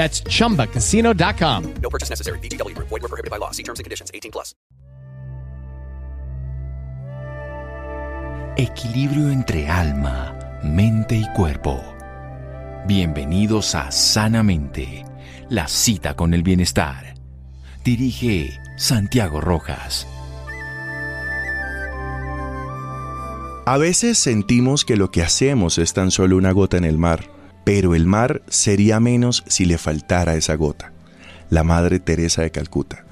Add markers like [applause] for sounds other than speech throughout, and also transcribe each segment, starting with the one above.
That's chumbacasino.com. No purchase necessary. BGW. Void were prohibited by law. See terms and conditions. 18 plus. Equilibrio entre alma, mente y cuerpo. Bienvenidos a Sanamente, la cita con el bienestar. Dirige Santiago Rojas. A veces sentimos que lo que hacemos es tan solo una gota en el mar, pero el mar sería menos si le faltara esa gota. La Madre Teresa de Calcuta.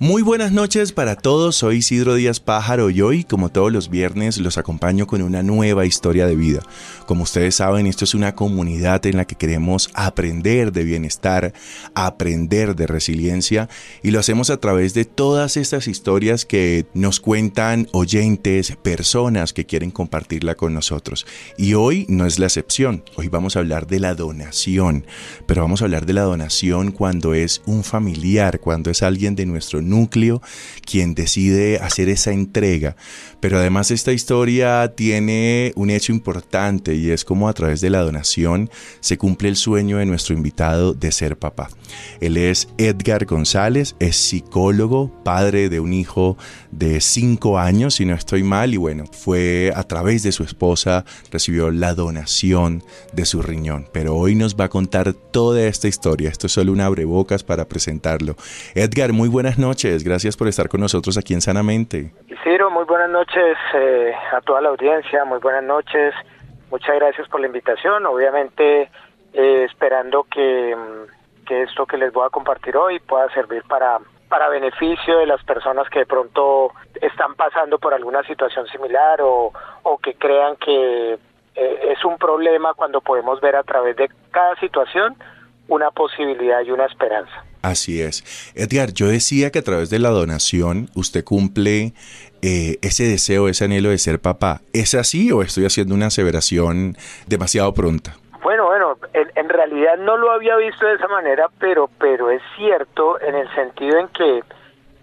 Muy buenas noches para todos, soy Isidro Díaz Pájaro y hoy, como todos los viernes, los acompaño con una nueva historia de vida. Como ustedes saben, esto es una comunidad en la que queremos aprender de bienestar, aprender de resiliencia y lo hacemos a través de todas estas historias que nos cuentan oyentes, personas que quieren compartirla con nosotros. Y hoy no es la excepción, hoy vamos a hablar de la donación, pero vamos a hablar de la donación cuando es un familiar, cuando es alguien de nuestro núcleo quien decide hacer esa entrega. Pero además esta historia tiene un hecho importante y es como a través de la donación se cumple el sueño de nuestro invitado de ser papá. Él es Edgar González, es psicólogo, padre de un hijo de cinco años, si no estoy mal, y bueno, fue a través de su esposa, recibió la donación de su riñón. Pero hoy nos va a contar toda esta historia. Esto es solo un abrebocas para presentarlo. Edgar, muy buenas noches. Gracias por estar con nosotros aquí en Sanamente. Ciro, muy buenas noches eh, a toda la audiencia, muy buenas noches. Muchas gracias por la invitación. Obviamente, eh, esperando que, mm, que esto que les voy a compartir hoy pueda servir para, para beneficio de las personas que de pronto están pasando por alguna situación similar o, o que crean que eh, es un problema cuando podemos ver a través de cada situación una posibilidad y una esperanza. Así es. Edgar, yo decía que a través de la donación usted cumple eh, ese deseo, ese anhelo de ser papá. ¿Es así o estoy haciendo una aseveración demasiado pronta? En, realidad no lo había visto de esa manera, pero, pero es cierto en el sentido en que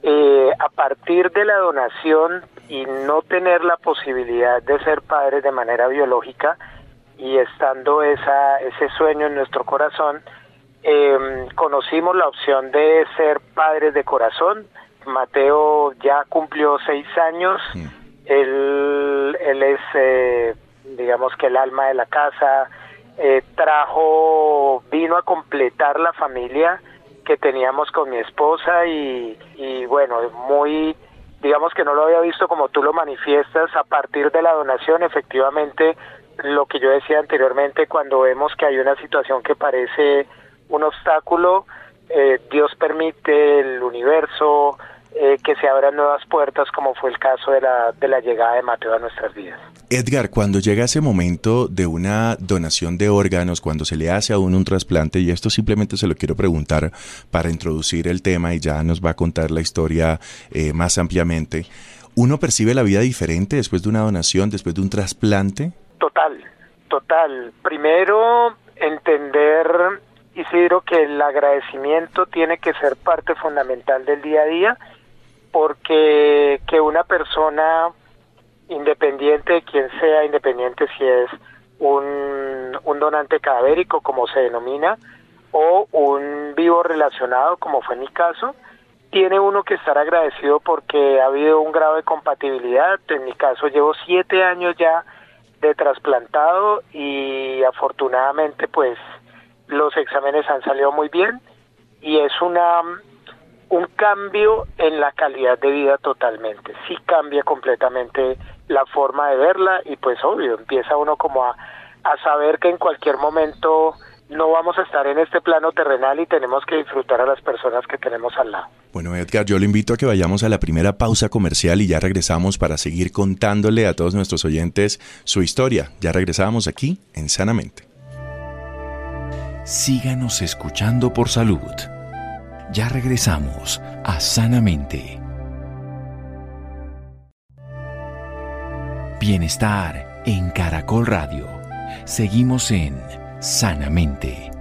eh, a partir de la donación y no tener la posibilidad de ser padres de manera biológica y estando esa, ese sueño en nuestro corazón, eh, conocimos la opción de ser padres de corazón. Mateo ya cumplió seis años. Él, él es, eh, digamos que el alma de la casa. Eh, trajo, vino a completar la familia que teníamos con mi esposa y, y bueno, muy, digamos que no lo había visto como tú lo manifiestas a partir de la donación, efectivamente, lo que yo decía anteriormente, cuando vemos que hay una situación que parece un obstáculo, eh, Dios permite el universo eh, que se abran nuevas puertas, como fue el caso de la, de la llegada de Mateo a nuestras vidas. Edgar, cuando llega ese momento de una donación de órganos, cuando se le hace a uno un trasplante, y esto simplemente se lo quiero preguntar para introducir el tema y ya nos va a contar la historia eh, más ampliamente, ¿uno percibe la vida diferente después de una donación, después de un trasplante? Total, total. Primero, entender Isidro, que el agradecimiento tiene que ser parte fundamental del día a día, porque que una persona, independiente de quien sea, independiente si es un, un donante cadavérico, como se denomina, o un vivo relacionado, como fue mi caso, tiene uno que estar agradecido porque ha habido un grado de compatibilidad. En mi caso llevo siete años ya de trasplantado y afortunadamente pues los exámenes han salido muy bien y es una un cambio en la calidad de vida totalmente. Sí cambia completamente la forma de verla y pues obvio, empieza uno como a, a saber que en cualquier momento no vamos a estar en este plano terrenal y tenemos que disfrutar a las personas que tenemos al lado. Bueno, Edgar, yo le invito a que vayamos a la primera pausa comercial y ya regresamos para seguir contándole a todos nuestros oyentes su historia. Ya regresamos aquí en Sanamente. Síganos escuchando por salud. Ya regresamos a Sanamente. Bienestar en Caracol Radio. Seguimos en Sanamente.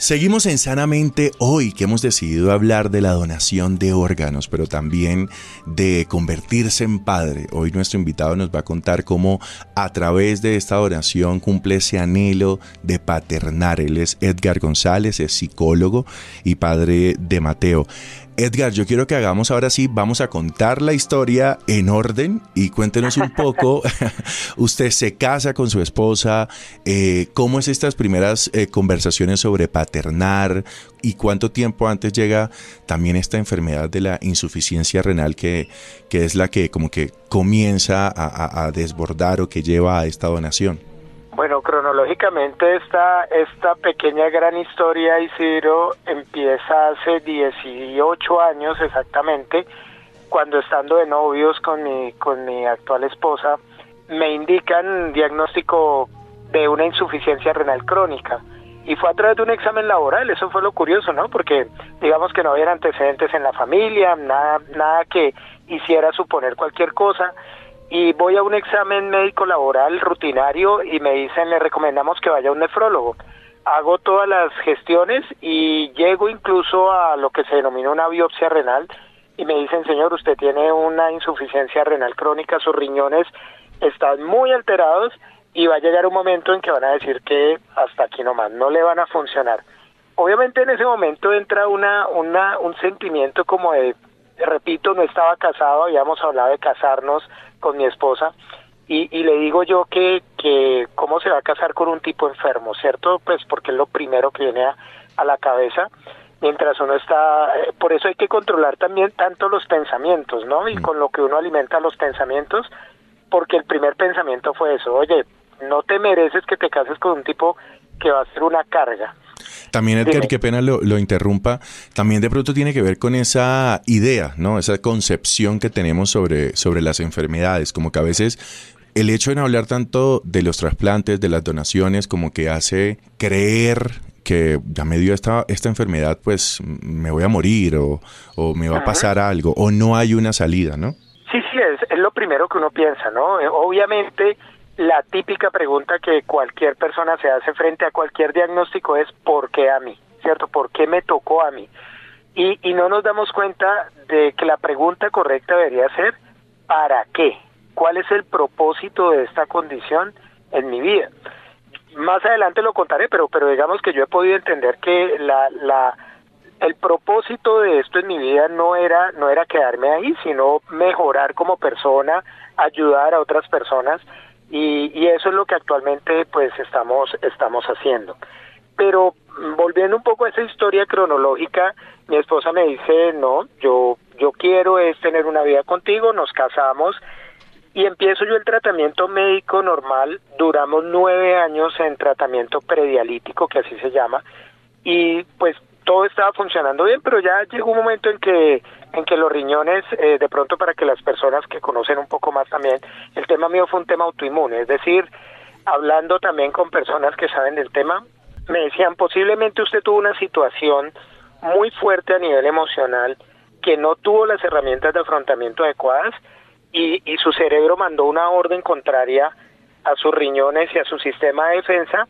Seguimos en Sanamente hoy que hemos decidido hablar de la donación de órganos, pero también de convertirse en padre. Hoy nuestro invitado nos va a contar cómo a través de esta donación cumple ese anhelo de paternar. Él es Edgar González, es psicólogo y padre de Mateo. Edgar, yo quiero que hagamos ahora sí, vamos a contar la historia en orden y cuéntenos un poco, [laughs] usted se casa con su esposa, eh, ¿cómo es estas primeras eh, conversaciones sobre paternar y cuánto tiempo antes llega también esta enfermedad de la insuficiencia renal que, que es la que como que comienza a desbordar o que lleva a esta donación? Bueno, cronológicamente esta, esta pequeña gran historia, Isidro, empieza hace 18 años exactamente, cuando estando de novios con mi, con mi actual esposa, me indican diagnóstico de una insuficiencia renal crónica. Y fue a través de un examen laboral, eso fue lo curioso, ¿no? Porque digamos que no había antecedentes en la familia, nada, nada que hiciera suponer cualquier cosa y voy a un examen médico laboral rutinario y me dicen le recomendamos que vaya a un nefrólogo. Hago todas las gestiones y llego incluso a lo que se denomina una biopsia renal y me dicen, señor, usted tiene una insuficiencia renal crónica, sus riñones están muy alterados y va a llegar un momento en que van a decir que hasta aquí nomás, no le van a funcionar. Obviamente en ese momento entra una, una, un sentimiento como de, repito, no estaba casado, habíamos hablado de casarnos, con mi esposa y, y le digo yo que, que cómo se va a casar con un tipo enfermo, ¿cierto? Pues porque es lo primero que viene a, a la cabeza mientras uno está, eh, por eso hay que controlar también tanto los pensamientos, ¿no? Y mm. con lo que uno alimenta los pensamientos, porque el primer pensamiento fue eso, oye, no te mereces que te cases con un tipo que va a ser una carga. También, Edgar, qué pena lo, lo, interrumpa, también de pronto tiene que ver con esa idea, ¿no? Esa concepción que tenemos sobre, sobre las enfermedades, como que a veces el hecho de no hablar tanto de los trasplantes, de las donaciones, como que hace creer que ya me dio esta, esta enfermedad, pues me voy a morir o, o me va a pasar algo, o no hay una salida, ¿no? Sí, sí, es, es lo primero que uno piensa, ¿no? Eh, obviamente la típica pregunta que cualquier persona se hace frente a cualquier diagnóstico es ¿por qué a mí? ¿Cierto? ¿Por qué me tocó a mí? Y, y no nos damos cuenta de que la pregunta correcta debería ser ¿para qué? ¿Cuál es el propósito de esta condición en mi vida? Más adelante lo contaré, pero, pero digamos que yo he podido entender que la, la, el propósito de esto en mi vida no era, no era quedarme ahí, sino mejorar como persona, ayudar a otras personas y, y eso es lo que actualmente pues estamos estamos haciendo. Pero mm, volviendo un poco a esa historia cronológica mi esposa me dice no yo yo quiero es tener una vida contigo nos casamos y empiezo yo el tratamiento médico normal duramos nueve años en tratamiento predialítico que así se llama y pues todo estaba funcionando bien pero ya llegó un momento en que en que los riñones, eh, de pronto para que las personas que conocen un poco más también, el tema mío fue un tema autoinmune, es decir, hablando también con personas que saben del tema, me decían, posiblemente usted tuvo una situación muy fuerte a nivel emocional, que no tuvo las herramientas de afrontamiento adecuadas y, y su cerebro mandó una orden contraria a sus riñones y a su sistema de defensa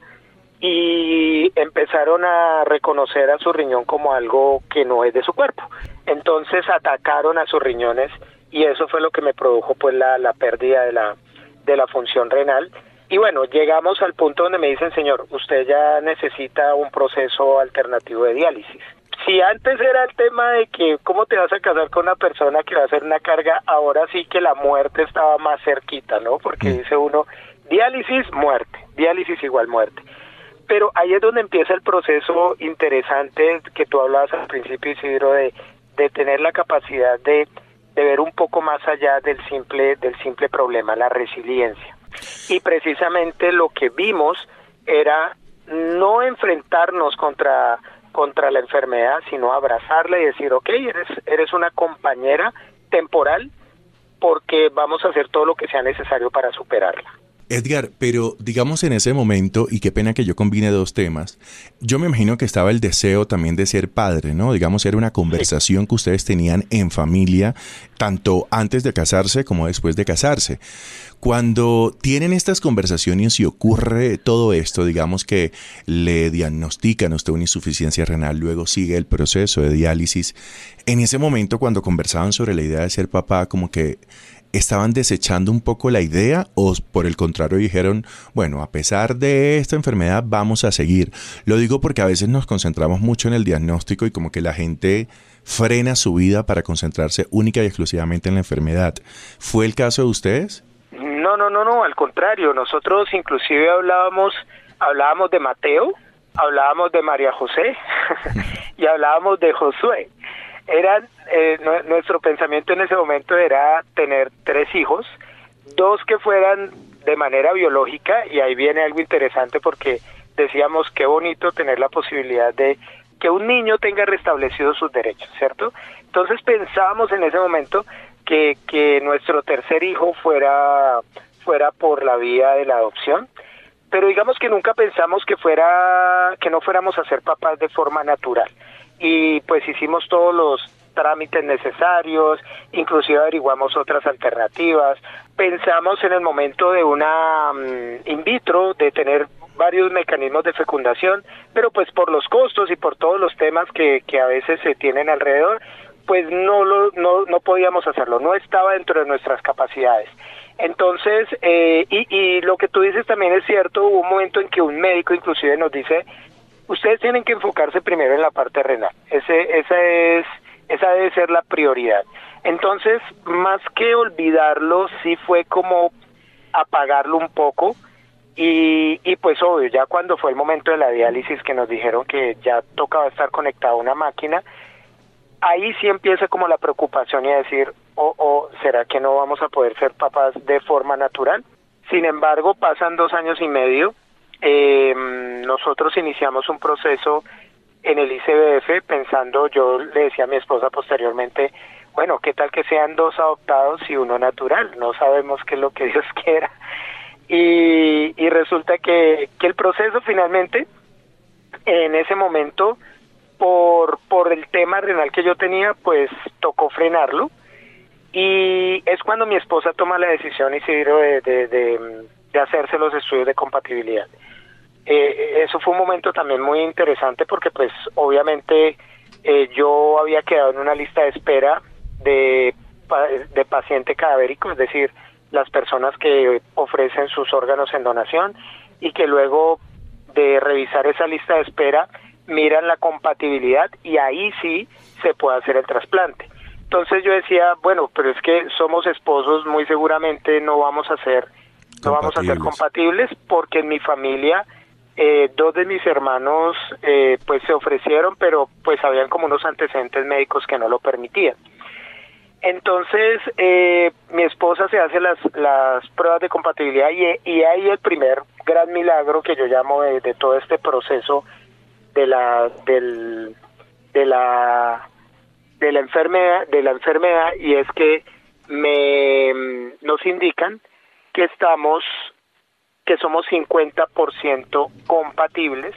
y empezaron a reconocer a su riñón como algo que no es de su cuerpo. Entonces atacaron a sus riñones y eso fue lo que me produjo pues la, la pérdida de la, de la función renal. Y bueno, llegamos al punto donde me dicen, señor, usted ya necesita un proceso alternativo de diálisis. Si antes era el tema de que cómo te vas a casar con una persona que va a hacer una carga, ahora sí que la muerte estaba más cerquita, ¿no? Porque mm. dice uno, diálisis, muerte, diálisis igual muerte Pero ahí es donde empieza el proceso interesante que tú hablabas al principio, Isidro, de, de tener la capacidad de, de ver un poco más allá del simple, del simple problema, la resiliencia. Y precisamente lo que vimos era no enfrentarnos contra contra la enfermedad, sino abrazarla y decir, ok, eres, eres una compañera temporal porque vamos a hacer todo lo que sea necesario para superarla. Edgar, pero digamos en ese momento, y qué pena que yo combine dos temas, yo me imagino que estaba el deseo también de ser padre, ¿no? Digamos, era una conversación que ustedes tenían en familia, tanto antes de casarse como después de casarse. Cuando tienen estas conversaciones y ocurre todo esto, digamos que le diagnostican a usted una insuficiencia renal, luego sigue el proceso de diálisis, en ese momento cuando conversaban sobre la idea de ser papá, como que estaban desechando un poco la idea o por el contrario dijeron, bueno, a pesar de esta enfermedad vamos a seguir. Lo digo porque a veces nos concentramos mucho en el diagnóstico y como que la gente frena su vida para concentrarse única y exclusivamente en la enfermedad. ¿Fue el caso de ustedes? No, no, no, no, al contrario, nosotros inclusive hablábamos, hablábamos de Mateo, hablábamos de María José [laughs] y hablábamos de Josué. Eran, eh, nuestro pensamiento en ese momento era tener tres hijos, dos que fueran de manera biológica, y ahí viene algo interesante porque decíamos qué bonito tener la posibilidad de que un niño tenga restablecidos sus derechos, ¿cierto? Entonces pensábamos en ese momento que, que nuestro tercer hijo fuera, fuera por la vía de la adopción, pero digamos que nunca pensamos que fuera, que no fuéramos a ser papás de forma natural. Y pues hicimos todos los trámites necesarios, inclusive averiguamos otras alternativas, pensamos en el momento de una mm, in vitro, de tener varios mecanismos de fecundación, pero pues por los costos y por todos los temas que, que a veces se tienen alrededor, pues no, lo, no, no podíamos hacerlo, no estaba dentro de nuestras capacidades. Entonces, eh, y, y lo que tú dices también es cierto, hubo un momento en que un médico inclusive nos dice, ustedes tienen que enfocarse primero en la parte renal, Ese, esa, es, esa debe ser la prioridad. Entonces, más que olvidarlo, sí fue como apagarlo un poco, y, y pues obvio, ya cuando fue el momento de la diálisis que nos dijeron que ya tocaba estar conectado a una máquina, ahí sí empieza como la preocupación y a decir, o oh, ¿será que no vamos a poder ser papás de forma natural? Sin embargo, pasan dos años y medio, eh, nosotros iniciamos un proceso en el ICBF pensando, yo le decía a mi esposa posteriormente, bueno, ¿qué tal que sean dos adoptados y uno natural? No sabemos qué es lo que [laughs] Dios quiera. Y, y resulta que, que el proceso finalmente, en ese momento, por, por el tema renal que yo tenía, pues tocó frenarlo. Y es cuando mi esposa toma la decisión, y de, de, de, de hacerse los estudios de compatibilidad. Eh, eso fue un momento también muy interesante porque pues obviamente eh, yo había quedado en una lista de espera de, de paciente cadavérico, es decir, las personas que ofrecen sus órganos en donación y que luego de revisar esa lista de espera miran la compatibilidad y ahí sí se puede hacer el trasplante. Entonces yo decía, bueno, pero es que somos esposos, muy seguramente no vamos a ser, no vamos a ser compatibles porque en mi familia eh, dos de mis hermanos eh, pues se ofrecieron, pero pues habían como unos antecedentes médicos que no lo permitían. Entonces eh, mi esposa se hace las, las pruebas de compatibilidad y, y ahí el primer gran milagro que yo llamo de, de todo este proceso de la del, de la de la enfermedad de la enfermedad y es que me nos indican que estamos que somos 50% compatibles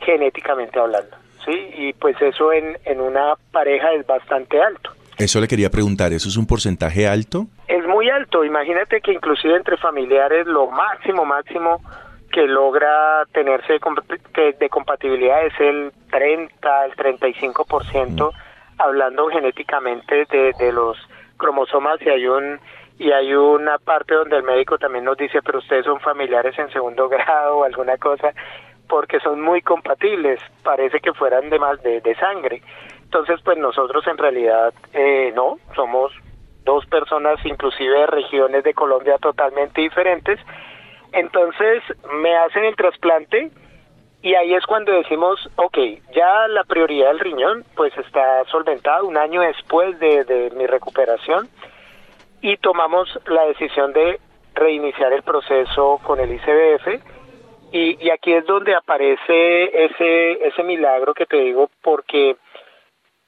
genéticamente hablando, ¿sí? Y pues eso en, en una pareja es bastante alto. Eso le quería preguntar, ¿eso es un porcentaje alto? Es muy alto, imagínate que inclusive entre familiares lo máximo, máximo que logra tenerse de, de compatibilidad es el 30, el 35%, hablando genéticamente de, de los cromosomas y hay un y hay una parte donde el médico también nos dice, pero ustedes son familiares en segundo [laughs] grado o alguna cosa, porque son muy compatibles, parece que fueran de más de, de sangre. Entonces, pues nosotros en realidad eh, no, somos dos personas, inclusive de regiones de Colombia totalmente diferentes, entonces me hacen el trasplante Y ahí es cuando decimos, ok, ya la prioridad del riñón pues está solventada un año después de, de mi recuperación y tomamos la decisión de reiniciar el proceso con el ICBF y, y aquí es donde aparece ese, ese milagro que te digo porque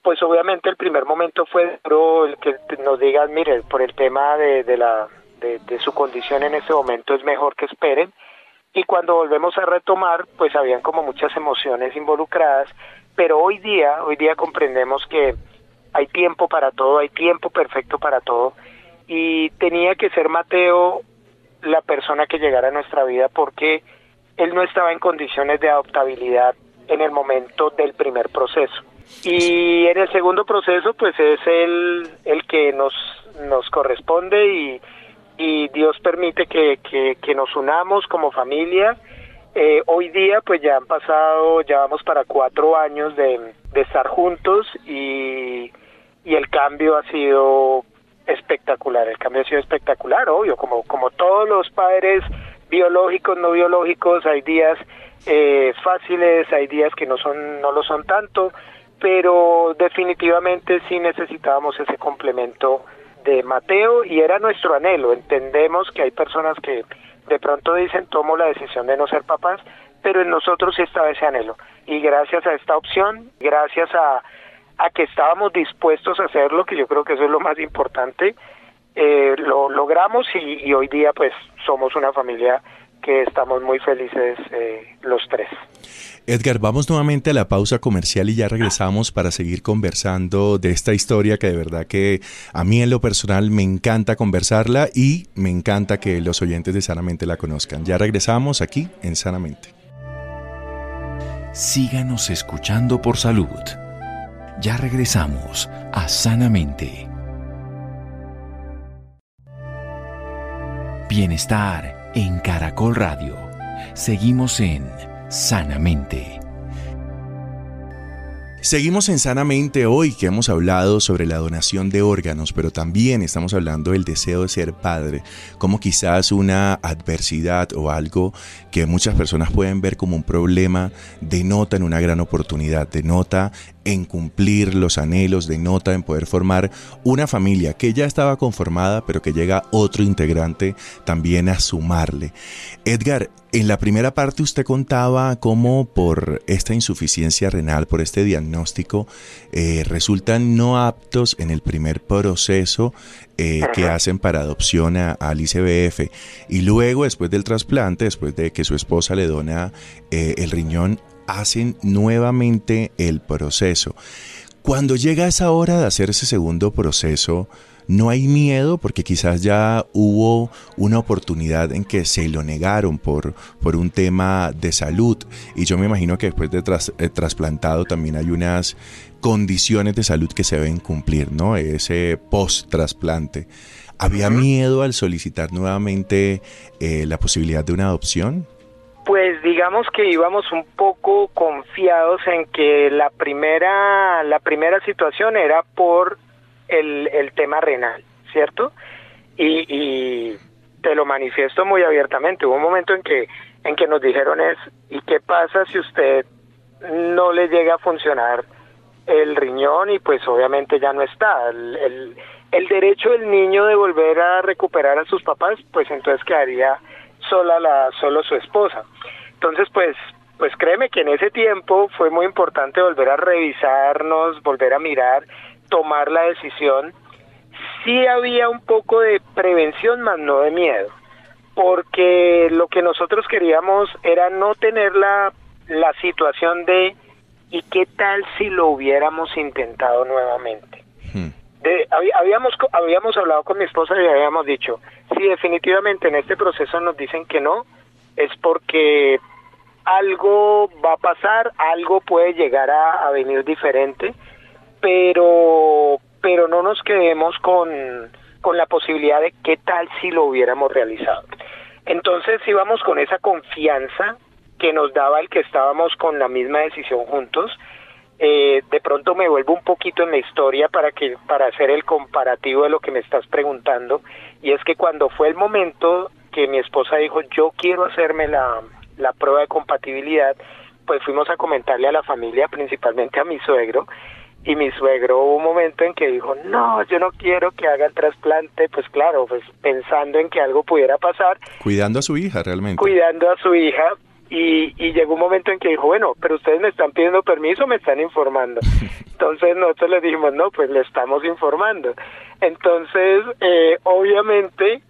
pues obviamente el primer momento fue duro el que nos digan, mire, por el tema de, de la de, de, su condición en ese momento es mejor que esperen. Y cuando volvemos a retomar, pues habían como muchas emociones involucradas, pero hoy día, hoy día comprendemos que hay tiempo para todo, hay tiempo perfecto para todo, y tenía que ser Mateo la persona que llegara a nuestra vida porque él no estaba en condiciones de adoptabilidad en el momento del primer proceso. Y en el segundo proceso, pues es el, el que nos, nos corresponde y, y Dios permite que, que, que nos unamos como familia. Eh, hoy día, pues ya han pasado, ya vamos para cuatro años de, de estar juntos y, y el cambio ha sido espectacular, el cambio ha sido espectacular, obvio, como, como todos los padres biológicos, no biológicos, hay días eh, fáciles, hay días que no son, no lo son tanto, pero definitivamente sí necesitábamos ese complemento de Mateo y era nuestro anhelo. Entendemos que hay personas que de pronto dicen tomo la decisión de no ser papás, pero en nosotros sí estaba ese anhelo. Y gracias a esta opción, gracias a, a que estábamos dispuestos a hacerlo, que yo creo que eso es lo más importante, eh, lo logramos y, y hoy día pues somos una familia que estamos muy felices eh, los tres. Edgar, vamos nuevamente a la pausa comercial y ya regresamos para seguir conversando de esta historia que de verdad que a mí en lo personal me encanta conversarla y me encanta que los oyentes de Sanamente la conozcan. Ya regresamos aquí en Sanamente. Síganos escuchando por salud. Ya regresamos a Sanamente. Bienestar en Caracol Radio. Seguimos en Sanamente. Seguimos en Sanamente hoy que hemos hablado sobre la donación de órganos, pero también estamos hablando del deseo de ser padre, como quizás una adversidad o algo que muchas personas pueden ver como un problema, denota en una gran oportunidad, denota en cumplir los anhelos, denota en poder formar una familia que ya estaba conformada, pero que llega otro integrante también a sumarle. Edgar, en la primera parte usted contaba cómo por esta insuficiencia renal, por este diagnóstico, eh, resultan no aptos en el primer proceso eh, que hacen para adopción al ICBF y luego después del trasplante, después de que su esposa le dona eh, el riñón, hacen nuevamente el proceso. Cuando llega esa hora de hacer ese segundo proceso, no hay miedo porque quizás ya hubo una oportunidad en que se lo negaron por, por un tema de salud y yo me imagino que después de eh, trasplantado también hay unas condiciones de salud que se deben cumplir, ¿no? Ese post-trasplante. ¿Había miedo al solicitar nuevamente eh, la posibilidad de una adopción? Pues digamos que íbamos un poco confiados en que la primera, la primera situación era por el, el tema renal, ¿cierto? Y, y te lo manifiesto muy abiertamente. Hubo un momento en que, en que nos dijeron es, ¿y qué pasa si usted no le llega a funcionar el riñón y pues obviamente ya no está? El, el, el derecho del niño de volver a recuperar a sus papás, pues entonces quedaría sola la, solo su esposa. Entonces, pues, pues créeme que en ese tiempo fue muy importante volver a revisarnos, volver a mirar tomar la decisión, sí había un poco de prevención, más no de miedo, porque lo que nosotros queríamos era no tener la, la situación de ¿y qué tal si lo hubiéramos intentado nuevamente? De, habíamos, habíamos hablado con mi esposa y habíamos dicho, si definitivamente en este proceso nos dicen que no, es porque algo va a pasar, algo puede llegar a, a venir diferente pero pero no nos quedemos con, con la posibilidad de qué tal si lo hubiéramos realizado. Entonces íbamos con esa confianza que nos daba el que estábamos con la misma decisión juntos. Eh, de pronto me vuelvo un poquito en la historia para que para hacer el comparativo de lo que me estás preguntando y es que cuando fue el momento que mi esposa dijo yo quiero hacerme la, la prueba de compatibilidad pues fuimos a comentarle a la familia, principalmente a mi suegro, y mi suegro hubo un momento en que dijo, no, yo no quiero que haga el trasplante, pues claro, pues pensando en que algo pudiera pasar. Cuidando a su hija realmente. Cuidando a su hija. Y, y llegó un momento en que dijo, bueno, pero ustedes me están pidiendo permiso, me están informando. [laughs] Entonces nosotros le dijimos, no, pues le estamos informando. Entonces, eh, obviamente,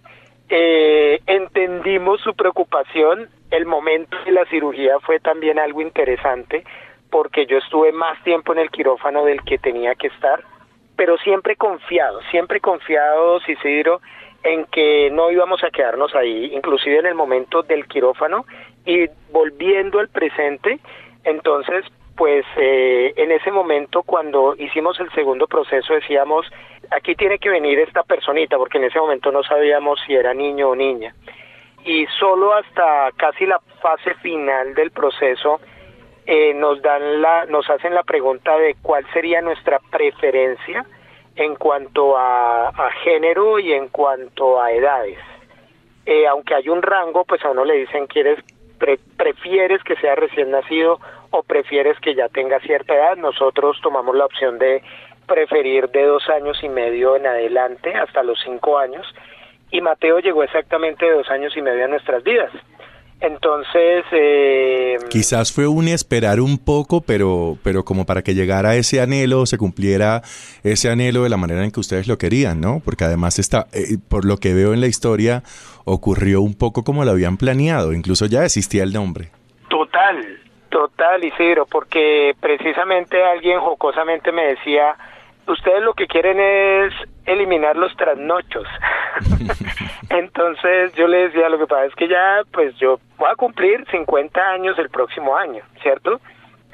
eh, entendimos su preocupación. El momento de la cirugía fue también algo interesante porque yo estuve más tiempo en el quirófano del que tenía que estar, pero siempre confiado, siempre confiado, Isidro, en que no íbamos a quedarnos ahí, inclusive en el momento del quirófano y volviendo al presente, entonces pues eh, en ese momento cuando hicimos el segundo proceso decíamos, aquí tiene que venir esta personita, porque en ese momento no sabíamos si era niño o niña. Y solo hasta casi la fase final del proceso eh, nos dan la, nos hacen la pregunta de cuál sería nuestra preferencia en cuanto a, género y en cuanto a edades. Eh, aunque hay un rango, pues a uno le dicen quieres prefieres que sea recién nacido o prefieres que ya tenga cierta edad. Nosotros tomamos la opción de preferir de dos años y medio en adelante hasta los cinco años y Mateo llegó exactamente de dos años y medio a nuestras vidas. Entonces... Eh, Quizás fue un esperar un poco, pero, pero como para que llegara ese anhelo, se cumpliera ese anhelo de la manera en que ustedes lo querían, ¿no? Porque además está, eh, por lo que veo en la historia, ocurrió un poco como lo habían planeado, incluso ya existía el nombre. Total, total, Isidro, porque precisamente alguien jocosamente me decía, ustedes lo que quieren es eliminar los trasnochos. [laughs] Entonces yo le decía, lo que pasa es que ya, pues yo voy a cumplir 50 años el próximo año, ¿cierto?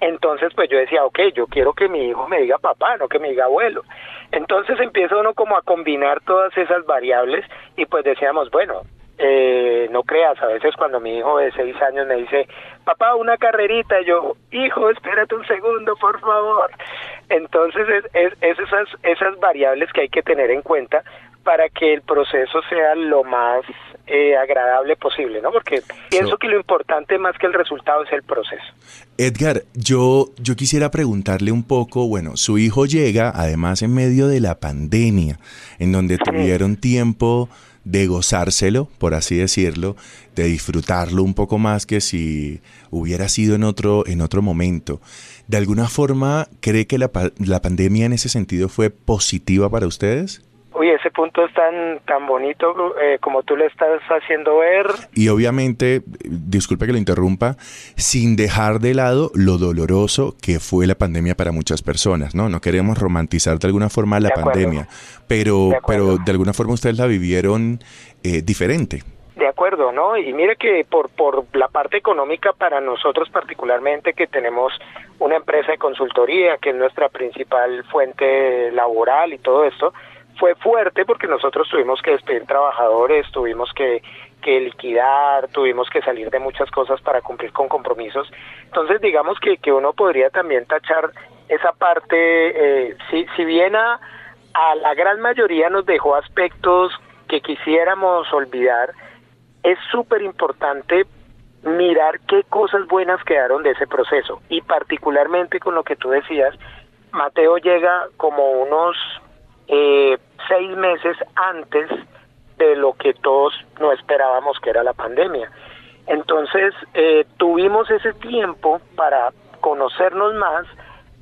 Entonces, pues yo decía, ok, yo quiero que mi hijo me diga papá, no que me diga abuelo. Entonces empieza uno como a combinar todas esas variables y pues decíamos, bueno, eh, no creas, a veces cuando mi hijo de seis años me dice, papá, una carrerita, yo, hijo, espérate un segundo, por favor. Entonces, es, esas, esas variables que hay que tener en cuenta para que el proceso sea lo más eh, agradable posible, ¿no? Porque pienso que lo importante más que el resultado es el proceso. Edgar, yo, yo quisiera preguntarle un poco, bueno, su hijo llega además en medio de la pandemia, en donde tuvieron tiempo de gozárselo, por así decirlo, de disfrutarlo un poco más que si hubiera sido en otro, en otro momento. ¿De alguna forma cree que la, la pandemia en ese sentido fue positiva para ustedes? Ese punto es tan, tan bonito eh, como tú le estás haciendo ver. Y obviamente, disculpe que lo interrumpa, sin dejar de lado lo doloroso que fue la pandemia para muchas personas, ¿no? No queremos romantizar de alguna forma la pandemia, pero de, pero de alguna forma ustedes la vivieron eh, diferente. De acuerdo, ¿no? Y mire que por, por la parte económica para nosotros particularmente que tenemos una empresa de consultoría que es nuestra principal fuente laboral y todo esto, fue fuerte porque nosotros tuvimos que despedir trabajadores, tuvimos que, que liquidar, tuvimos que salir de muchas cosas para cumplir con compromisos. Entonces, digamos que, que uno podría también tachar esa parte, eh, si, si bien a, a la gran mayoría nos dejó aspectos que quisiéramos olvidar, es súper importante mirar qué cosas buenas quedaron de ese proceso y particularmente con lo que tú decías, Mateo llega como unos eh, seis meses antes de lo que todos no esperábamos que era la pandemia. Entonces eh, tuvimos ese tiempo para conocernos más,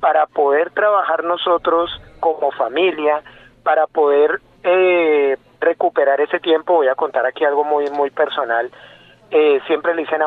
para poder trabajar nosotros como familia, para poder eh, recuperar ese tiempo. Voy a contar aquí algo muy muy personal. Eh, siempre le dicen a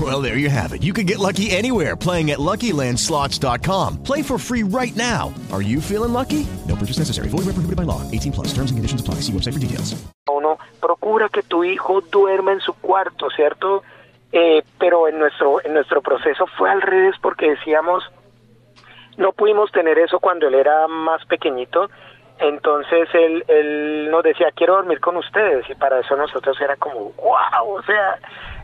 Well, there you have it. You can get lucky anywhere playing at LuckyLandSlots.com. Play for free right now. Are you feeling lucky? No purchase necessary. Void where prohibited by law. 18 plus. Terms and conditions apply. See website for details. Uno procura que tu hijo duerma en su cuarto, ¿cierto? Eh, pero en nuestro en nuestro proceso fue al revés porque decíamos no pudimos tener eso cuando él era más pequeñito Entonces él, él nos decía, quiero dormir con ustedes y para eso nosotros era como, wow, o sea,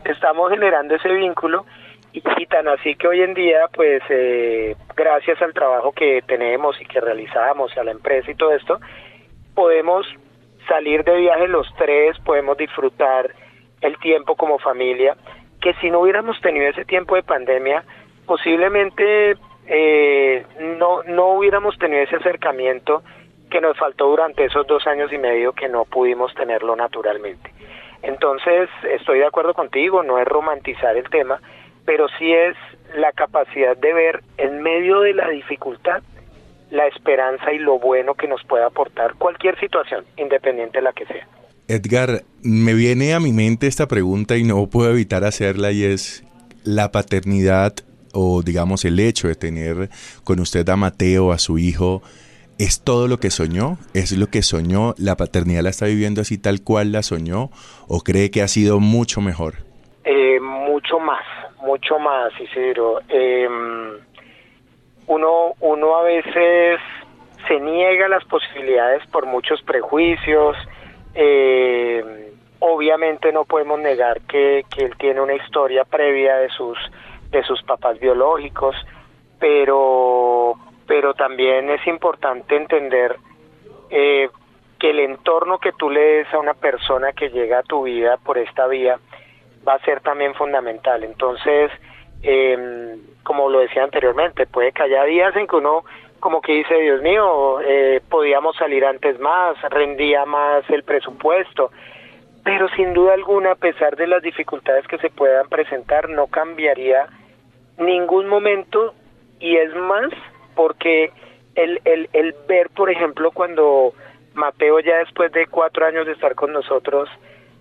estamos generando ese vínculo y, tan así que hoy en día, pues eh, gracias al trabajo que tenemos y que realizamos a la empresa y todo esto, podemos salir de viaje los tres, podemos disfrutar el tiempo como familia, que si no hubiéramos tenido ese tiempo de pandemia, posiblemente eh, no, no hubiéramos tenido ese acercamiento que nos faltó durante esos dos años y medio que no pudimos tenerlo naturalmente. Entonces, estoy de acuerdo contigo, no es romantizar el tema, pero sí es la capacidad de ver en medio de la dificultad la esperanza y lo bueno que nos puede aportar cualquier situación, independiente de la que sea. Edgar, me viene a mi mente esta pregunta y no puedo evitar hacerla y es la paternidad o digamos el hecho de tener con usted a Mateo, a su hijo, ¿es todo lo que soñó? ¿Es lo que soñó? ¿La paternidad la está viviendo así tal cual la soñó? ¿O cree que ha sido mucho mejor? Eh, mucho más, mucho más, Isidro. Eh, uno, uno a veces se niega las posibilidades por muchos prejuicios. Eh, obviamente no podemos negar que, que él tiene una historia previa de sus de sus papás biológicos, pero, pero también es importante entender eh, que el entorno que tú le des a una persona que llega a tu vida por esta vía va a ser también fundamental. Entonces, eh, como lo decía anteriormente, puede que haya días en que uno como que dice, Dios mío, eh, podíamos salir antes más, rendía más el presupuesto, pero sin duda alguna, a pesar de las dificultades que se puedan presentar, no cambiaría ningún momento y es más porque el, el, el ver, por ejemplo, cuando Mateo ya después de cuatro años de estar con nosotros,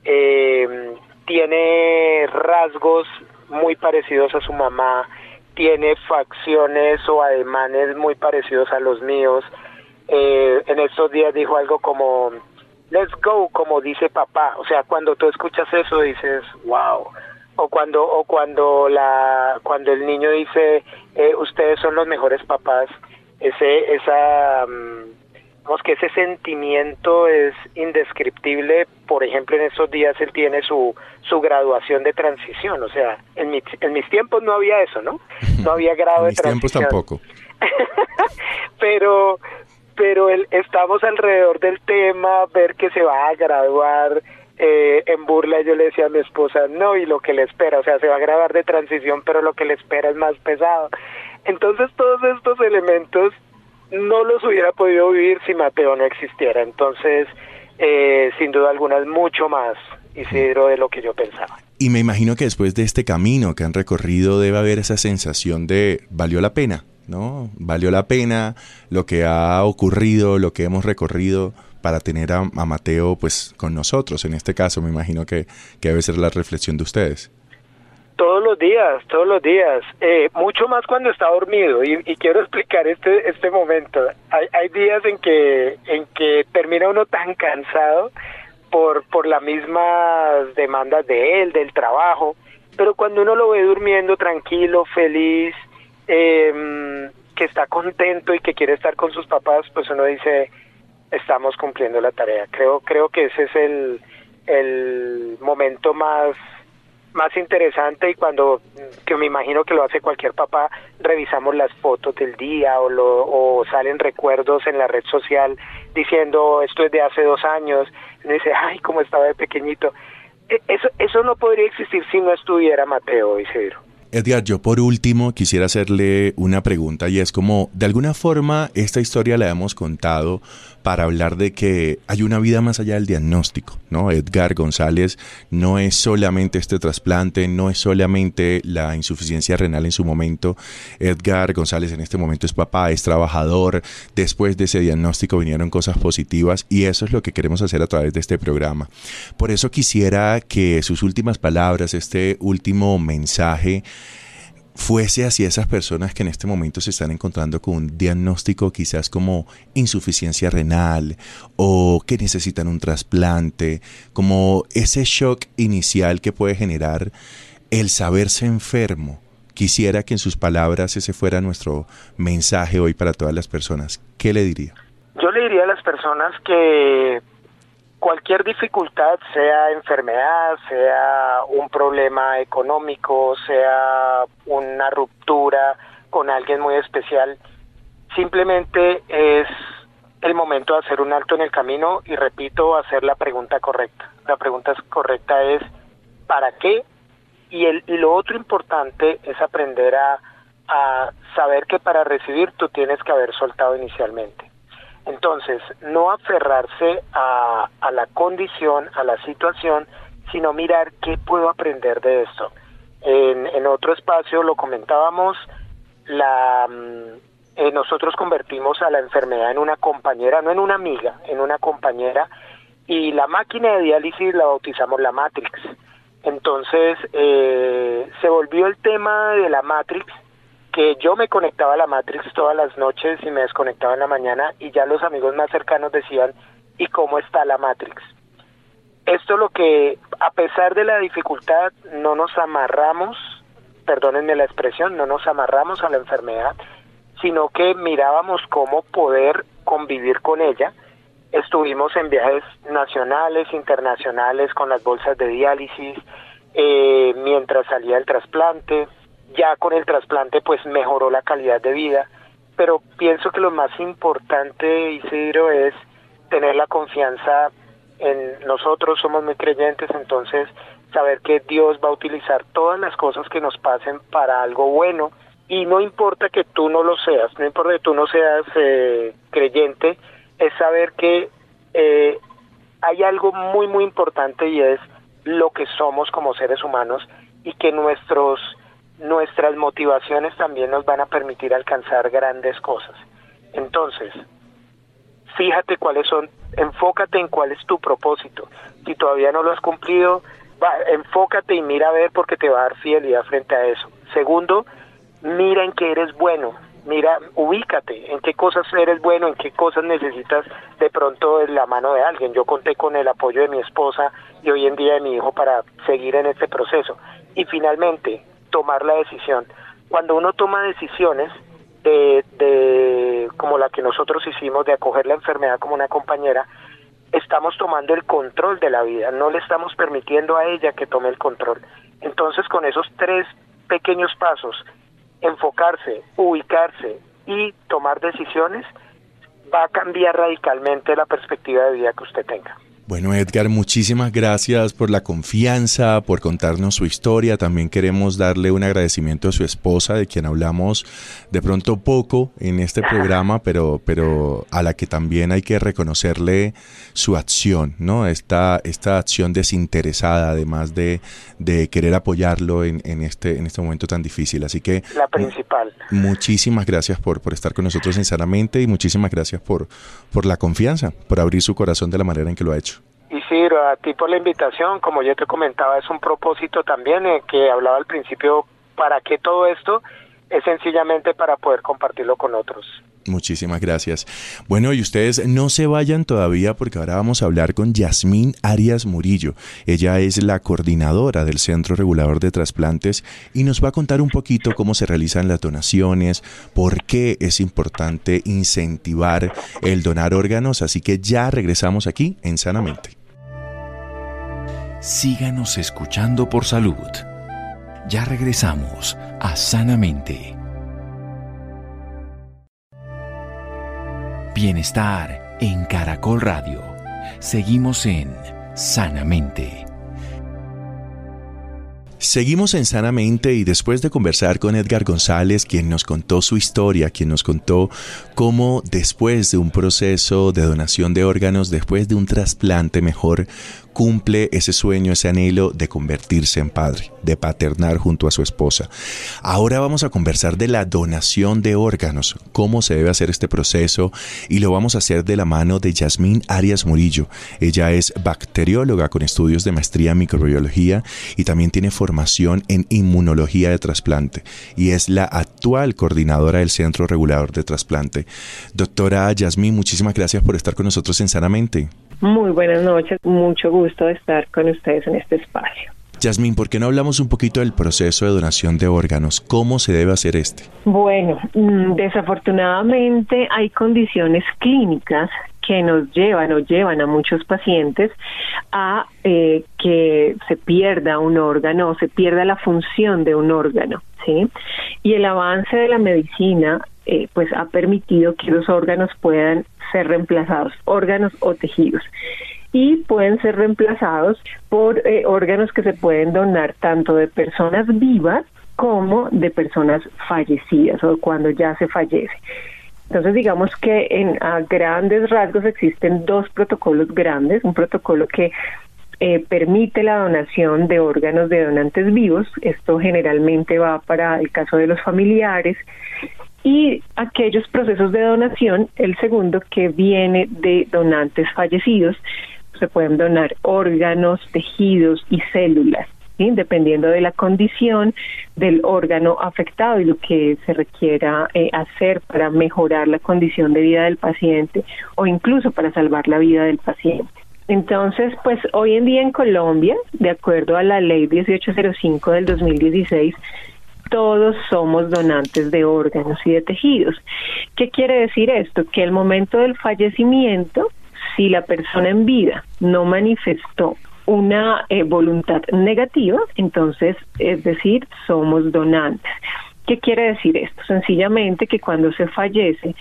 eh, tiene rasgos muy parecidos a su mamá, tiene facciones o ademanes muy parecidos a los míos. Eh, en estos días dijo algo como, let's go, como dice papá. O sea, cuando tú escuchas eso dices, wow o cuando o cuando la cuando el niño dice eh, ustedes son los mejores papás ese esa um, que ese sentimiento es indescriptible. Por ejemplo en esos días él tiene su su graduación de transición o sea en, mi, en mis tiempos no había eso no no había [laughs] grado de transición tiempos tampoco. [laughs] Pero pero el, estamos alrededor del tema ver que se va a graduar eh, en burla yo le decía a mi esposa, no, y lo que le espera, o sea, se va a grabar de transición, pero lo que le espera es más pesado. Entonces todos estos elementos no los hubiera podido vivir si Mateo no existiera. Entonces, eh, sin duda alguna, es mucho más, Isidro, de lo que yo pensaba. Y me imagino que después de este camino que han recorrido debe haber esa sensación de valió la pena, ¿no? Valió la pena lo que ha ocurrido, lo que hemos recorrido para tener a, Mateo pues con nosotros. En este caso me imagino que, debe ser la reflexión de ustedes. Todos los días, todos los días, eh, mucho más cuando está dormido y, quiero explicar este este momento. Hay, hay días en que en que termina uno tan cansado por por las mismas demandas de él, del trabajo, pero cuando uno lo ve durmiendo tranquilo, feliz, eh, que está contento y que quiere estar con sus papás, pues uno dice, estamos cumpliendo la tarea. Creo, creo que ese es el, el momento más más interesante y cuando que me imagino que lo hace cualquier papá revisamos las fotos del día o lo o salen recuerdos en la red social diciendo esto es de hace dos años y dice ay cómo estaba de pequeñito e, eso eso no podría existir si no estuviera Mateo Isidro Edgar, yo por último quisiera hacerle una pregunta y es como, de alguna forma, esta historia la hemos contado para hablar de que hay una vida más allá del diagnóstico, ¿no? Edgar González no es solamente este trasplante, no es solamente la insuficiencia renal en su momento. Edgar González en este momento es papá, es trabajador. Después de ese diagnóstico vinieron cosas positivas y eso es lo que queremos hacer a través de este programa. Por eso quisiera que sus últimas palabras, este último mensaje, fuese hacia esas personas que en este momento se están encontrando con un diagnóstico quizás como insuficiencia renal o que necesitan un trasplante, como ese shock inicial que puede generar el saberse enfermo. Quisiera que en sus palabras ese fuera nuestro mensaje hoy para todas las personas. ¿Qué le diría? Yo le diría a las personas que cualquier dificultad, sea enfermedad, sea un problema económico, sea una ruptura con alguien muy especial, simplemente es el momento de hacer un alto en el camino y repito, hacer la pregunta correcta. La pregunta correcta es ¿para qué? Y, el, lo otro importante es aprender a, a saber que para recibir tú tienes que haber soltado inicialmente. Entonces, no aferrarse a, la condición, a la situación, sino mirar qué puedo aprender de esto. En, en otro espacio lo comentábamos, la, mm, eh, nosotros convertimos a la enfermedad en una compañera, no en una amiga, en una compañera, y la máquina de diálisis la bautizamos la Matrix. Entonces eh, se volvió el tema de la Matrix, que yo me conectaba a la Matrix todas las noches y me desconectaba en la mañana y ya los amigos más cercanos decían, ¿y cómo está la Matrix? Esto lo que, a pesar de la dificultad, no nos amarramos, perdónenme la expresión, no nos amarramos a la enfermedad, sino que mirábamos cómo poder convivir con ella. Estuvimos en viajes nacionales, internacionales, con las bolsas de diálisis, eh, mientras salía el trasplante. Ya con el trasplante pues mejoró la calidad de vida, pero pienso que lo más importante, Isidro, es tener la confianza en nosotros, somos muy creyentes, entonces saber que Dios va a utilizar todas las cosas que nos pasen para algo bueno, y no importa que tú no lo seas, no importa que tú no seas eh, creyente, es saber que eh, hay algo muy muy importante y es lo que somos como seres humanos y que nuestros nuestras motivaciones también nos van a permitir alcanzar grandes cosas. Entonces, fíjate cuáles son, enfócate en cuál es tu propósito. Si todavía no lo has cumplido, va, enfócate y mira a ver porque te va a dar fidelidad frente a eso. Segundo, mira en qué eres bueno, mira, ubícate, en qué cosas eres bueno, en qué cosas necesitas de pronto la mano de alguien. Yo conté con el apoyo de mi esposa y hoy en día de mi hijo para seguir en este proceso. Y finalmente, tomar la decisión. Cuando uno toma decisiones de, de como la que nosotros hicimos de acoger la enfermedad como una compañera, estamos tomando el control de la vida, no le estamos permitiendo a ella que tome el control. Entonces, con esos tres pequeños pasos, enfocarse, ubicarse y tomar decisiones, va a cambiar radicalmente la perspectiva de vida que usted tenga. Bueno, Edgar, muchísimas gracias por la confianza, por contarnos su historia. También queremos darle un agradecimiento a su esposa, de quien hablamos de pronto poco en este programa, pero, pero a la que también hay que reconocerle su acción, ¿no? Esta, esta acción desinteresada, además de, de querer apoyarlo en, en, este, en este momento tan difícil. Así que... La principal. Muchísimas gracias por, por estar con nosotros sinceramente y muchísimas gracias por, por la confianza, por abrir su corazón de la manera en que lo ha hecho. Isidro, a ti por la invitación, como yo te comentaba, es un propósito también eh, que hablaba al principio, ¿para qué todo esto? Es sencillamente para poder compartirlo con otros. Muchísimas gracias. Bueno, y ustedes no se vayan todavía porque ahora vamos a hablar con Yasmín Arias Murillo. Ella es la coordinadora del Centro Regulador de Trasplantes y nos va a contar un poquito cómo se realizan las donaciones, por qué es importante incentivar el donar órganos. Así que ya regresamos aquí en Sanamente. Síganos escuchando por salud. Ya regresamos a Sanamente. Bienestar en Caracol Radio. Seguimos en Sanamente. Seguimos en Sanamente y después de conversar con Edgar González, quien nos contó su historia, quien nos contó cómo después de un proceso de donación de órganos, después de un trasplante mejor, cumple ese sueño, ese anhelo de convertirse en padre, de paternar junto a su esposa. Ahora vamos a conversar de la donación de órganos, cómo se debe hacer este proceso y lo vamos a hacer de la mano de Yasmín Arias Murillo. Ella es bacterióloga con estudios de maestría en microbiología y también tiene formación en inmunología de trasplante y es la actual coordinadora del Centro Regulador de Trasplante. Doctora Yasmín, muchísimas gracias por estar con nosotros en Sanamente. Muy buenas noches, mucho gusto de estar con ustedes en este espacio. Yasmín, ¿por qué no hablamos un poquito del proceso de donación de órganos? ¿Cómo se debe hacer este? Bueno, mm, desafortunadamente hay condiciones clínicas que nos llevan o llevan a muchos pacientes a eh, que se pierda un órgano o se pierda la función de un órgano, ¿sí? Y el avance de la medicina eh, pues ha permitido que los órganos puedan ser reemplazados, órganos o tejidos y pueden ser reemplazados por eh, órganos que se pueden donar tanto de personas vivas como de personas fallecidas o cuando ya se fallece. Entonces, digamos que en a grandes rasgos existen dos protocolos grandes, un protocolo que eh, permite la donación de órganos de donantes vivos, esto generalmente va para el caso de los familiares, y aquellos procesos de donación, el segundo que viene de donantes fallecidos, se pueden donar órganos, tejidos y células. dependiendo de la condición del órgano afectado y lo que se requiera eh, hacer para mejorar la condición de vida del paciente o incluso para salvar la vida del paciente. Entonces, pues hoy en día en Colombia, de acuerdo a la ley 1805 del 2016, todos somos donantes de órganos y de tejidos. ¿Qué quiere decir esto? Que el momento del fallecimiento si la persona en vida no manifestó una eh, voluntad negativa, entonces, es decir, somos donantes. ¿Qué quiere decir esto? Sencillamente que cuando se fallece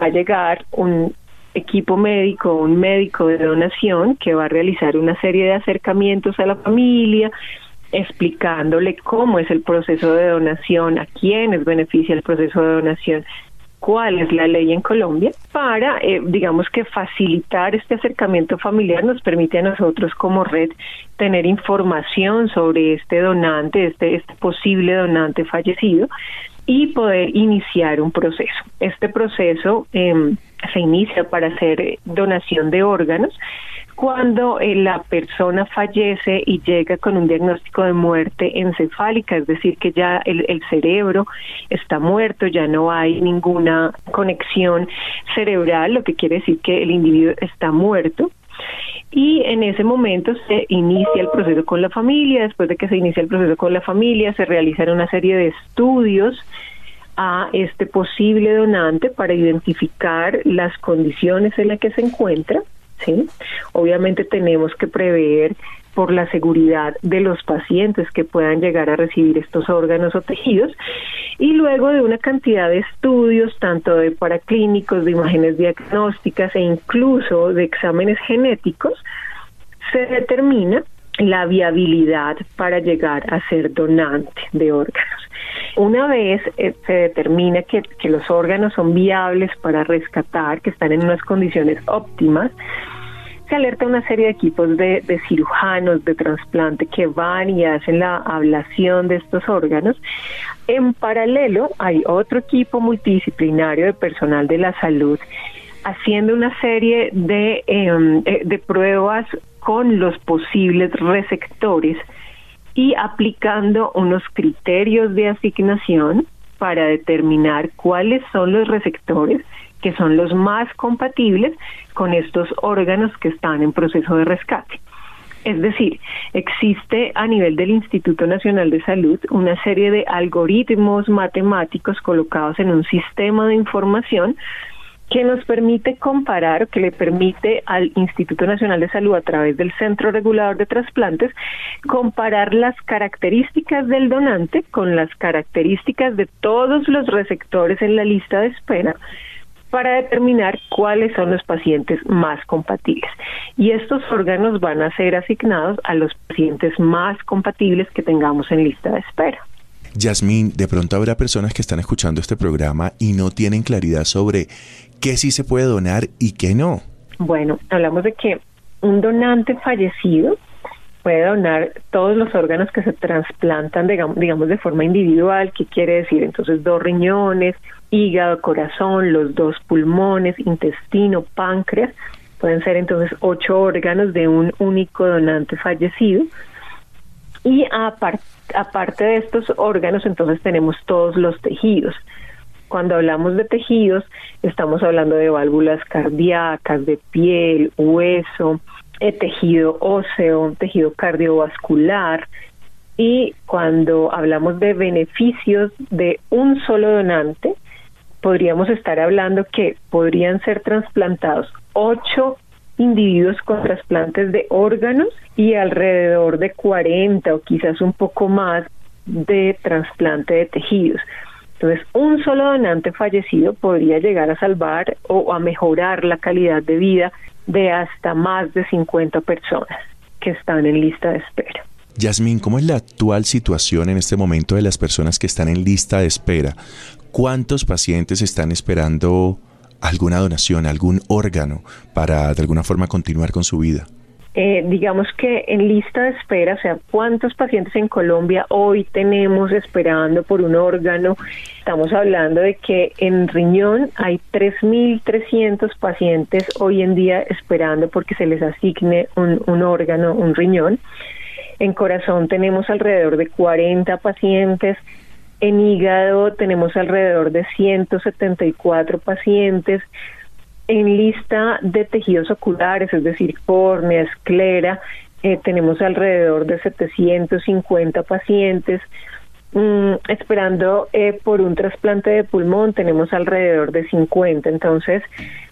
va a llegar un equipo médico, un médico de donación que va a realizar una serie de acercamientos a la familia, explicándole cómo es el proceso de donación, a quiénes beneficia el proceso de donación, cuál es la ley en Colombia para, eh, digamos que facilitar este acercamiento familiar nos permite a nosotros como red tener información sobre este donante, este, este posible donante fallecido y poder iniciar un proceso. Este proceso eh, se inicia para hacer donación de órganos cuando eh, la persona fallece y llega con un diagnóstico de muerte encefálica, es decir, que ya el, cerebro está muerto, ya no hay ninguna conexión cerebral, lo que quiere decir que el individuo está muerto. Y en ese momento se inicia el proceso con la familia, después de que se inicia el proceso con la familia, se realizan una serie de estudios a este posible donante para identificar las condiciones en las que se encuentra ¿sí? Obviamente tenemos que prever por la seguridad de los pacientes que puedan llegar a recibir estos órganos o tejidos y luego de una cantidad de estudios tanto de paraclínicos, de imágenes diagnósticas e incluso de exámenes genéticos se determina la viabilidad para llegar a ser donante de órganos. Una vez eh, se determina que, que los órganos son viables para rescatar, que están en unas condiciones óptimas, se alerta una serie de equipos de, de, cirujanos de trasplante que van y hacen la ablación de estos órganos. En paralelo hay otro equipo multidisciplinario de personal de la salud haciendo una serie de, em, eh, de pruebas con los posibles receptores y aplicando unos criterios de asignación para determinar cuáles son los receptores que son los más compatibles con estos órganos que están en proceso de rescate. Es decir, existe a nivel del Instituto Nacional de Salud una serie de algoritmos matemáticos colocados en un sistema de información que nos permite comparar, que le permite al Instituto Nacional de Salud a través del Centro Regulador de Trasplantes, comparar las características del donante con las características de todos los receptores en la lista de espera para determinar cuáles son los pacientes más compatibles. Y estos órganos van a ser asignados a los pacientes más compatibles que tengamos en lista de espera. Yasmín, de pronto habrá personas que están escuchando este programa y no tienen claridad sobre qué sí se puede donar y qué no. Bueno, hablamos de que un donante fallecido puede donar todos los órganos que se trasplantan, digamos, de forma individual, ¿qué quiere decir? Entonces, dos riñones, hígado, corazón, los dos pulmones, intestino, páncreas, pueden ser entonces ocho órganos de un único donante fallecido. Y aparte, aparte de estos órganos, entonces tenemos todos los tejidos. Cuando hablamos de tejidos, estamos hablando de válvulas cardíacas, de piel, hueso, eh, tejido óseo, tejido cardiovascular. Y cuando hablamos de beneficios de un solo donante, podríamos estar hablando que podrían ser trasplantados ocho individuos con trasplantes de órganos y alrededor de 40 o quizás un poco más de trasplante de tejidos. Entonces, un solo donante fallecido podría llegar a salvar o a mejorar la calidad de vida de hasta más de 50 personas que están en lista de espera. Yasmín, ¿cómo es la actual situación en este momento de las personas que están en lista de espera? ¿Cuántos pacientes están esperando alguna donación, algún órgano para de alguna forma continuar con su vida? Eh, digamos que en lista de espera, o sea, ¿cuántos pacientes en Colombia hoy tenemos esperando por un órgano? Estamos hablando de que en riñón hay 3.300 pacientes hoy en día esperando porque se les asigne un, un órgano, un riñón. En corazón tenemos alrededor de 40 pacientes. En hígado tenemos alrededor de 174 pacientes en lista de tejidos oculares, es decir, córnea, esclera, eh, tenemos alrededor de 750 pacientes. Mm, esperando eh, por un trasplante de pulmón tenemos alrededor de 50. Entonces,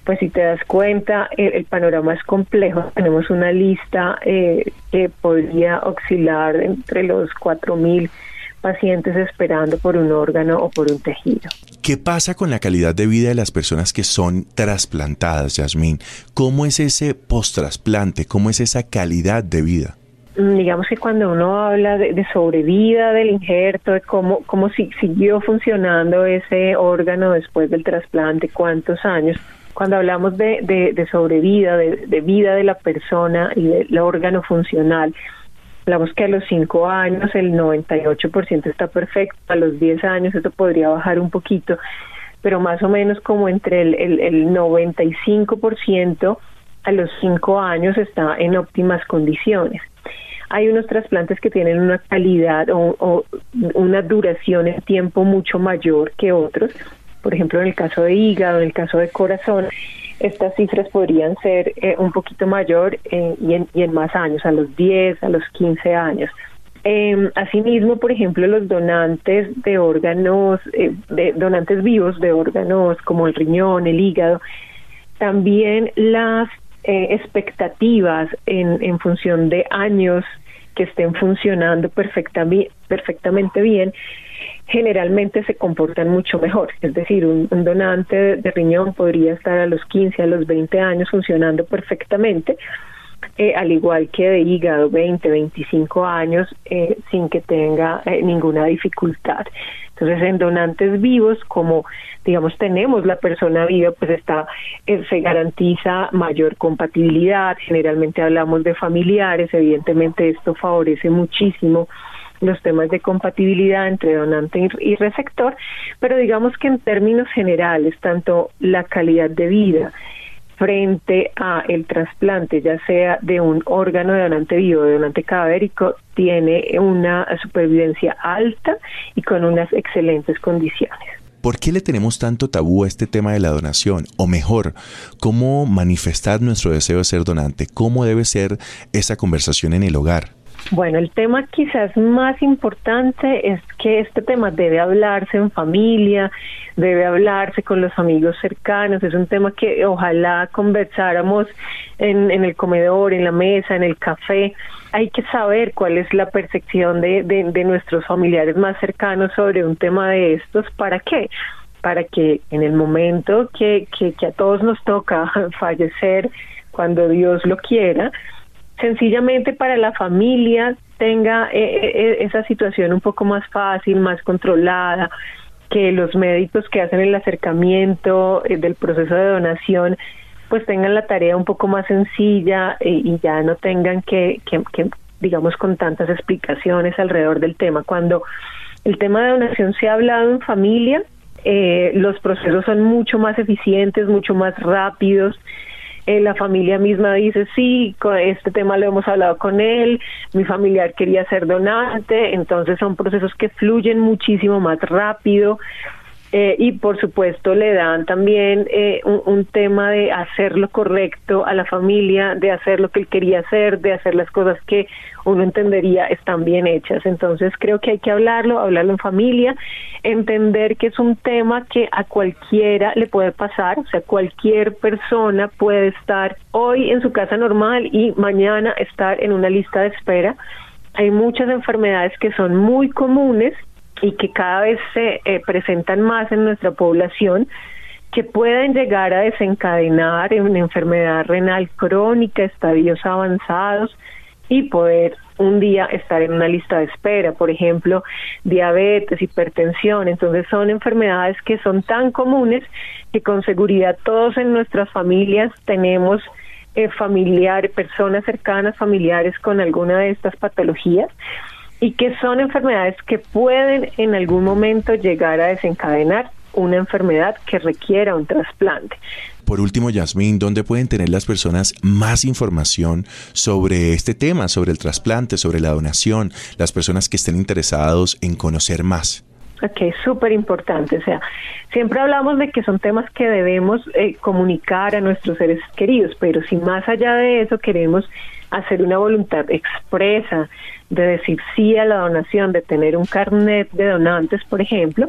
pues si te das cuenta, el, panorama es complejo. Tenemos una lista eh, que podría oscilar entre los 4.000 pacientes esperando por un órgano o por un tejido. ¿Qué pasa con la calidad de vida de las personas que son trasplantadas, Yasmín? ¿Cómo es ese post-trasplante? ¿Cómo es esa calidad de vida? Mm, digamos que cuando uno habla de, sobrevida del injerto, de cómo, cómo si, siguió funcionando ese órgano después del trasplante, cuántos años, cuando hablamos de, de, sobrevida, de, de, vida de la persona y del órgano funcional, Hablamos que a los 5 años el 98% está perfecto, a los 10 años esto podría bajar un poquito, pero más o menos como entre el, el, el 95% a los 5 años está en óptimas condiciones. Hay unos trasplantes que tienen una calidad o una duración en tiempo mucho mayor que otros, por ejemplo en el caso de hígado, en el caso de corazón, estas cifras podrían ser eh, un poquito mayor eh, y, en, y, en, más años, a los 10, a los 15 años. Eh, asimismo, por ejemplo, los donantes de órganos, eh, de donantes vivos de órganos como el riñón, el hígado, también las expectativas en, en función de años que estén funcionando perfectamente, bien, generalmente se comportan mucho mejor. Es decir, un, donante de, riñón podría estar a los 15, a los 20 años funcionando perfectamente, eh, al igual que de hígado, 20, 25 años, eh, sin que tenga eh, ninguna dificultad. Entonces, en donantes vivos, como digamos tenemos la persona viva, pues está se garantiza mayor compatibilidad. Generalmente hablamos de familiares, evidentemente esto favorece muchísimo los temas de compatibilidad entre donante y receptor, pero digamos que en términos generales, tanto la calidad de vida frente a el trasplante, ya sea de un órgano de donante vivo de donante cadavérico, tiene una supervivencia alta y con unas excelentes condiciones. ¿Por qué le tenemos tanto tabú a este tema de la donación? O mejor, ¿cómo manifestar nuestro deseo de ser donante? ¿Cómo debe ser esa conversación en el hogar? Bueno, el tema quizás más importante es que este tema debe hablarse en familia, debe hablarse con los amigos cercanos, es un tema que ojalá conversáramos en, en el comedor, en la mesa, en el café. Hay que saber cuál es la percepción de, de, de nuestros familiares más cercanos sobre un tema de estos, ¿para qué? Para que en el momento que, que, que a todos nos toca [laughs] fallecer, cuando Dios lo quiera, sencillamente para la familia tenga eh, eh, eh, esa situación un poco más fácil, más controlada, que los médicos que hacen el acercamiento del proceso de donación pues tengan la tarea un poco más sencilla y ya no tengan que, que, digamos, con tantas explicaciones alrededor del tema. Cuando el tema de donación se ha hablado en familia, los procesos son mucho más eficientes, mucho más rápidos, eh, la familia misma dice, sí, este tema lo hemos hablado con él, mi familiar quería ser donante, entonces son procesos que fluyen muchísimo más rápido. Eh, y por supuesto le dan también eh, un, un, tema de hacer lo correcto a la familia, de hacer lo que él quería hacer, de hacer las cosas que uno entendería están bien hechas. Entonces creo que hay que hablarlo, hablarlo en familia, entender que es un tema que a cualquiera le puede pasar, o sea, cualquier persona puede estar hoy en su casa normal y mañana estar en una lista de espera. Hay muchas enfermedades que son muy comunes y que cada vez se eh, presentan más en nuestra población que pueden llegar a desencadenar en una enfermedad renal crónica, estadios avanzados y poder un día estar en una lista de espera, por ejemplo, diabetes, hipertensión. Entonces son enfermedades que son tan comunes que con seguridad todos en nuestras familias tenemos eh, familiares, personas cercanas, familiares con alguna de estas patologías y que son enfermedades que pueden en algún momento llegar a desencadenar una enfermedad que requiera un trasplante. Por último, Yasmín, ¿dónde pueden tener las personas más información sobre este tema, sobre el trasplante, sobre la donación, las personas que estén interesados en conocer más? Ok, súper importante. O sea, siempre hablamos de que son temas que debemos eh, comunicar a nuestros seres queridos, pero si más allá de eso queremos hacer una voluntad expresa de decir sí a la donación, de tener un carnet de donantes, por ejemplo,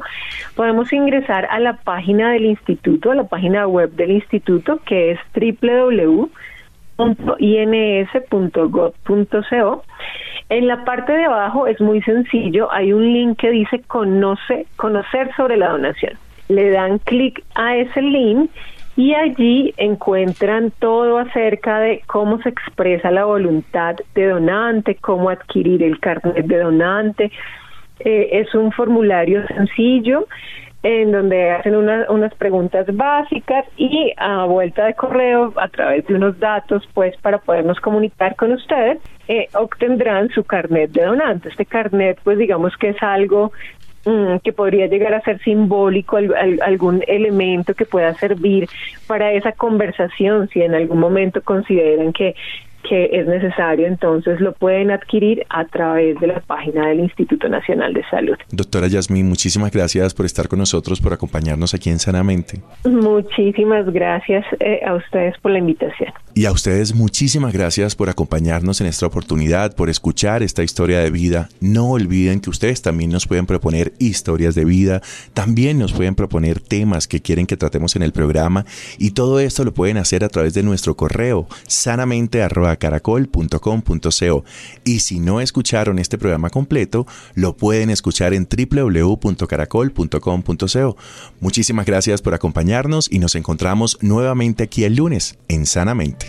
podemos ingresar a la página del instituto, a la página web del instituto, que es www.ins.gov.co. En la parte de abajo es muy sencillo, hay un link que dice conoce, conocer sobre la donación. Le dan clic a ese link y allí encuentran todo acerca de cómo se expresa la voluntad de donante, cómo adquirir el carnet de donante. Eh, es un formulario sencillo en donde hacen unas preguntas básicas y a vuelta de correo, a través de unos datos, pues para podernos comunicar con ustedes, eh, obtendrán su carnet de donante. Este carnet, pues digamos que es algo que podría llegar a ser simbólico, algún elemento que pueda servir para esa conversación, si en algún momento consideran que que es necesario, entonces lo pueden adquirir a través de la página del Instituto Nacional de Salud. Doctora Yasmín, muchísimas gracias por estar con nosotros, por acompañarnos aquí en Sanamente. Muchísimas gracias eh, a ustedes por la invitación. Y a ustedes muchísimas gracias por acompañarnos en esta oportunidad, por escuchar esta historia de vida. No olviden que ustedes también nos pueden proponer historias de vida, también nos pueden proponer temas que quieren que tratemos en el programa y todo esto lo pueden hacer a través de nuestro correo sanamente caracol.com.co y si no escucharon este programa completo, lo pueden escuchar en www.caracol.com.co. Muchísimas gracias por acompañarnos y nos encontramos nuevamente aquí el lunes en Sanamente.